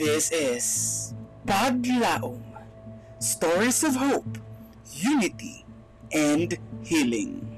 This is Paglaom. Stories of hope, unity, and healing.